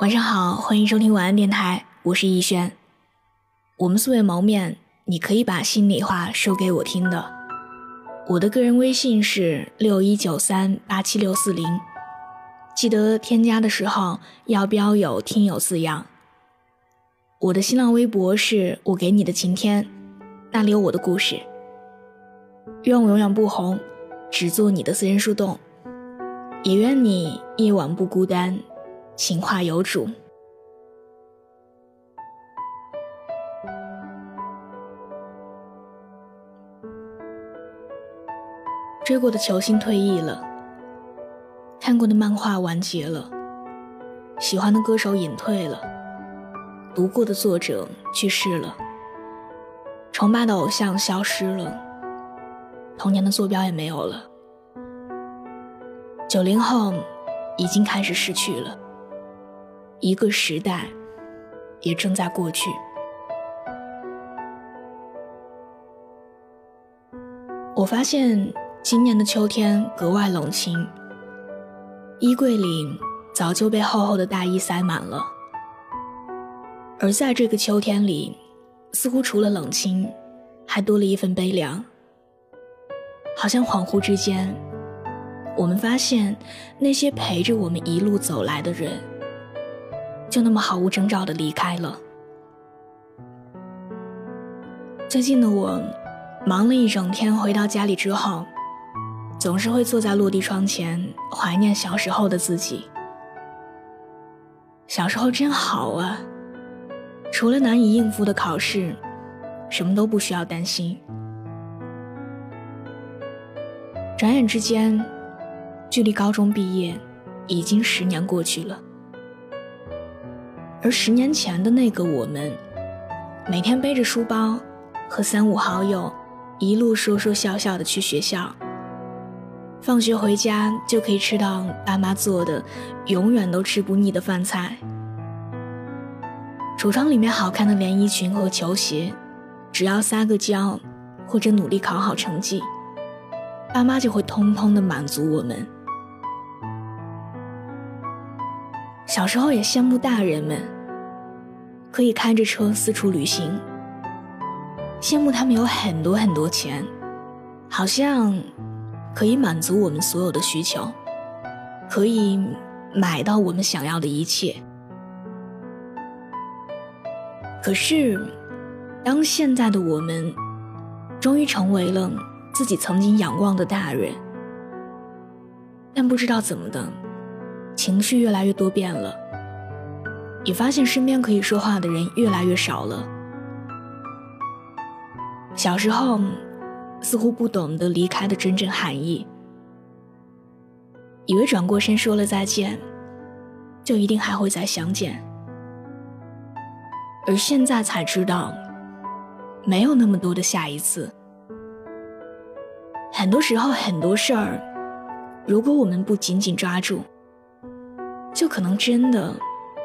晚上好，欢迎收听晚安电台，我是逸轩。我们素未谋面，你可以把心里话说给我听的。我的个人微信是六一九三八七六四零，记得添加的时候要标有“听友”字样。我的新浪微博是我给你的晴天，那里有我的故事。愿我永远不红，只做你的私人树洞，也愿你夜晚不孤单。情话有主。追过的球星退役了，看过的漫画完结了，喜欢的歌手隐退了，读过的作者去世了，崇拜的偶像消失了，童年的坐标也没有了。九零后已经开始失去了。一个时代，也正在过去。我发现今年的秋天格外冷清，衣柜里早就被厚厚的大衣塞满了。而在这个秋天里，似乎除了冷清，还多了一份悲凉。好像恍惚之间，我们发现那些陪着我们一路走来的人。就那么毫无征兆的离开了。最近的我，忙了一整天，回到家里之后，总是会坐在落地窗前，怀念小时候的自己。小时候真好啊，除了难以应付的考试，什么都不需要担心。转眼之间，距离高中毕业，已经十年过去了。而十年前的那个我们，每天背着书包，和三五好友一路说说笑笑的去学校。放学回家就可以吃到爸妈做的永远都吃不腻的饭菜。橱窗里面好看的连衣裙和球鞋，只要撒个娇，或者努力考好成绩，爸妈就会通通的满足我们。小时候也羡慕大人们，可以开着车四处旅行，羡慕他们有很多很多钱，好像可以满足我们所有的需求，可以买到我们想要的一切。可是，当现在的我们终于成为了自己曾经仰望的大人，但不知道怎么的。情绪越来越多变了，也发现身边可以说话的人越来越少了。小时候，似乎不懂得离开的真正含义，以为转过身说了再见，就一定还会再相见。而现在才知道，没有那么多的下一次。很多时候，很多事儿，如果我们不紧紧抓住，就可能真的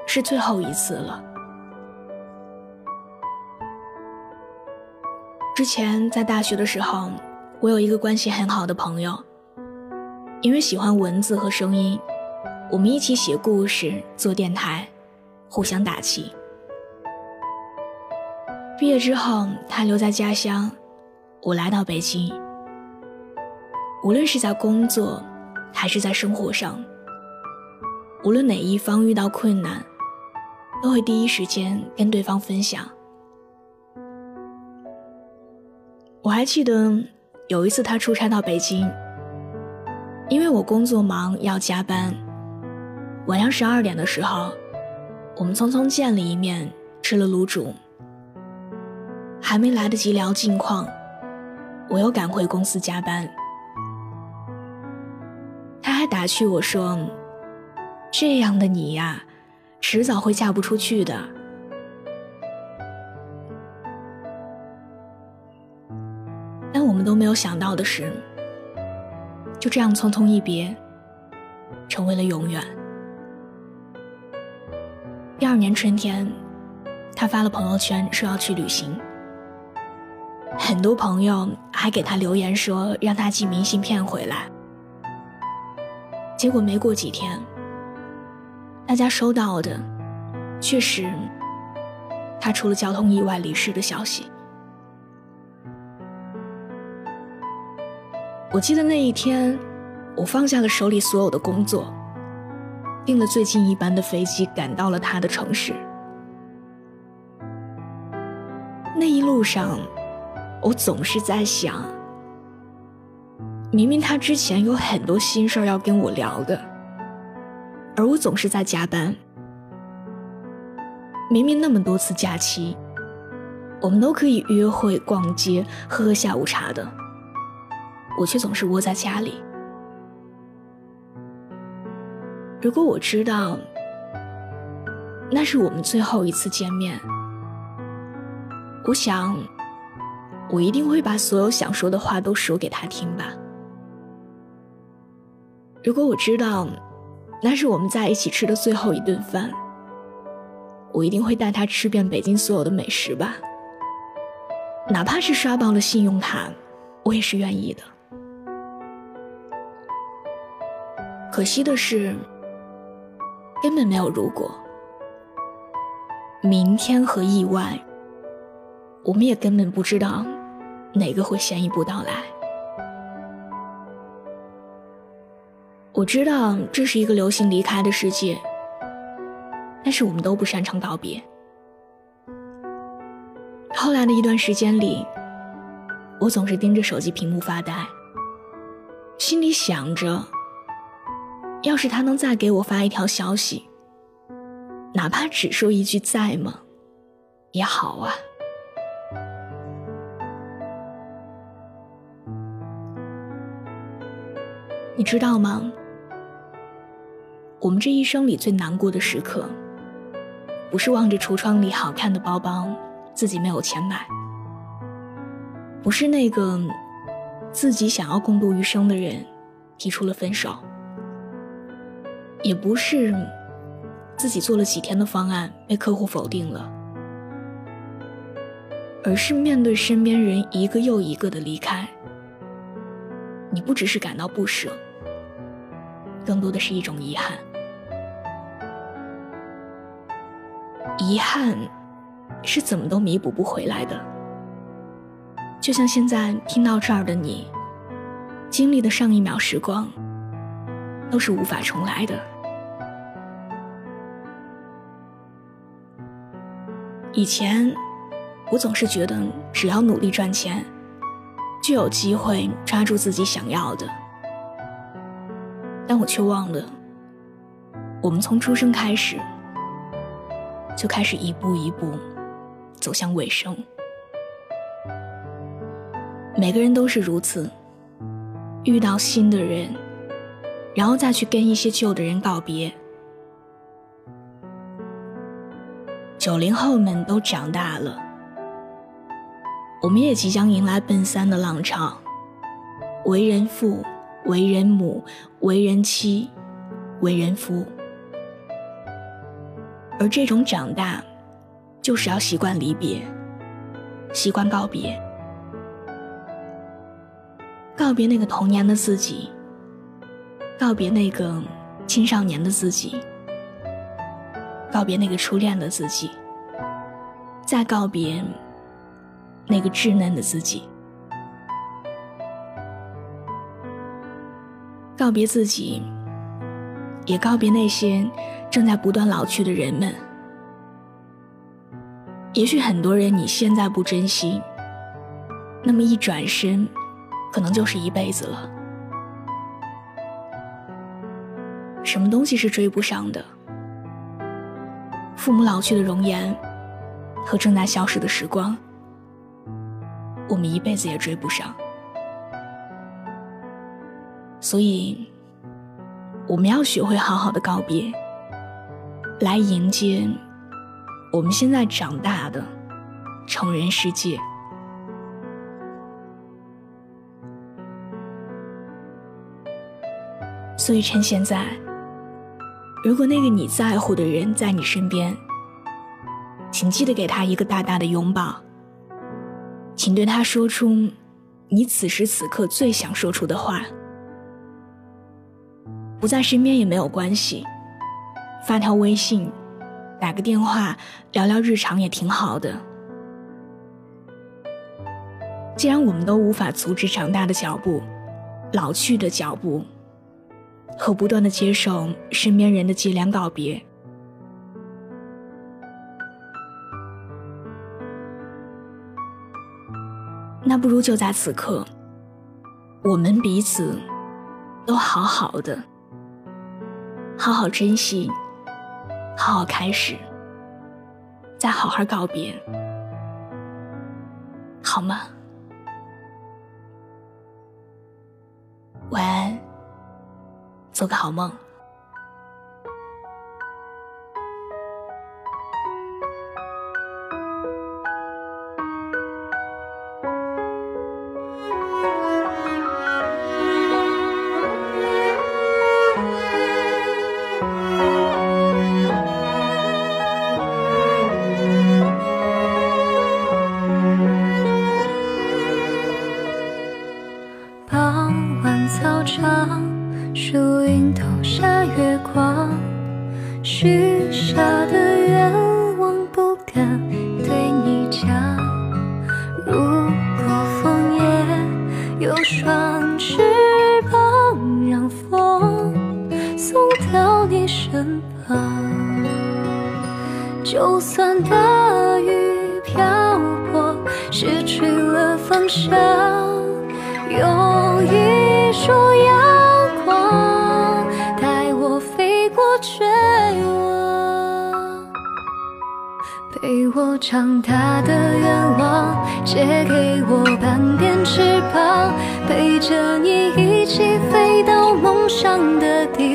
是最后一次了。之前在大学的时候，我有一个关系很好的朋友，因为喜欢文字和声音，我们一起写故事、做电台，互相打气。毕业之后，他留在家乡，我来到北京。无论是在工作，还是在生活上。无论哪一方遇到困难，都会第一时间跟对方分享。我还记得有一次他出差到北京，因为我工作忙要加班，晚上十二点的时候，我们匆匆见了一面，吃了卤煮，还没来得及聊近况，我又赶回公司加班。他还打趣我说。这样的你呀，迟早会嫁不出去的。但我们都没有想到的是，就这样匆匆一别，成为了永远。第二年春天，他发了朋友圈说要去旅行，很多朋友还给他留言说让他寄明信片回来。结果没过几天。大家收到的确实，他出了交通意外离世的消息。我记得那一天，我放下了手里所有的工作，订了最近一班的飞机，赶到了他的城市。那一路上，我总是在想，明明他之前有很多心事要跟我聊的，而我总是在加班。明明那么多次假期，我们都可以约会、逛街、喝喝下午茶的。我却总是窝在家里。如果我知道那是我们最后一次见面，我想我一定会把所有想说的话都说给他听吧。如果我知道那是我们在一起吃的最后一顿饭，我一定会带他吃遍北京所有的美食吧。哪怕是刷爆了信用卡，我也是愿意的。可惜的是，根本没有如果。明天和意外，我们也根本不知道哪个会先一步到来。我知道这是一个流行离开的世界，但是我们都不擅长告别。后来的一段时间里，我总是盯着手机屏幕发呆，心里想着。要是他能再给我发一条消息，哪怕只说一句“在吗”，也好啊。你知道吗？我们这一生里最难过的时刻，不是望着橱窗里好看的包包，自己没有钱买；不是那个自己想要共度余生的人提出了分手。也不是自己做了几天的方案被客户否定了，而是面对身边人一个又一个的离开，你不只是感到不舍，更多的是一种遗憾。遗憾是怎么都弥补不回来的，就像现在听到这儿的你，经历的上一秒时光，都是无法重来的。以前，我总是觉得只要努力赚钱，就有机会抓住自己想要的。但我却忘了，我们从出生开始，就开始一步一步走向尾声。每个人都是如此，遇到新的人，然后再去跟一些旧的人告别。九零后们都长大了，我们也即将迎来奔三的浪潮。为人父，为人母，为人妻，为人夫。而这种长大，就是要习惯离别，习惯告别，告别那个童年的自己，告别那个青少年的自己。告别那个初恋的自己，再告别那个稚嫩的自己，告别自己，也告别那些正在不断老去的人们。也许很多人你现在不珍惜，那么一转身，可能就是一辈子了。什么东西是追不上的？父母老去的容颜和正在消失的时光，我们一辈子也追不上。所以，我们要学会好好的告别，来迎接我们现在长大的成人世界。所以，趁现在。如果那个你在乎的人在你身边，请记得给他一个大大的拥抱，请对他说出你此时此刻最想说出的话。不在身边也没有关系，发条微信，打个电话聊聊日常也挺好的。既然我们都无法阻止长大的脚步、老去的脚步和不断的接受身边人的凄凉告别，那不如就在此刻，我们彼此都好好的，好好珍惜，好好开始，再好好告别，好吗？晚安，做个好梦。身旁。就算大雨瓢泼，失去了方向，有一束阳光带我飞过绝望陪我长大的愿望，借给我半边翅膀，陪着你一起飞到梦想的地方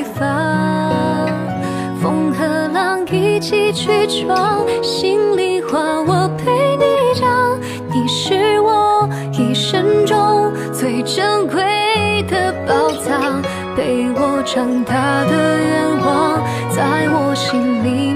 起去闯，心里话我陪你讲。你是我一生中最珍贵的宝藏，陪我长大的愿望，在我心里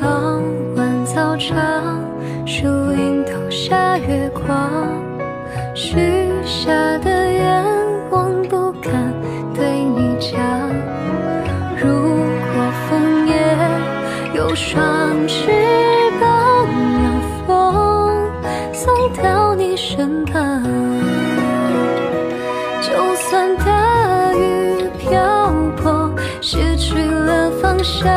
傍晚，早场树荫投下月光，许下的愿望不敢对你讲。如果枫叶有双翅膀，让风送到你身旁。就算大雨瓢泼，失去了方向，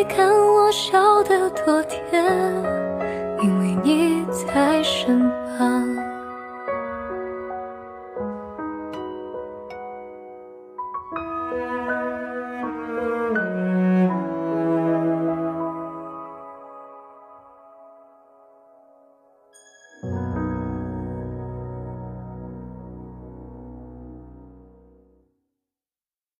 你看我笑得多甜。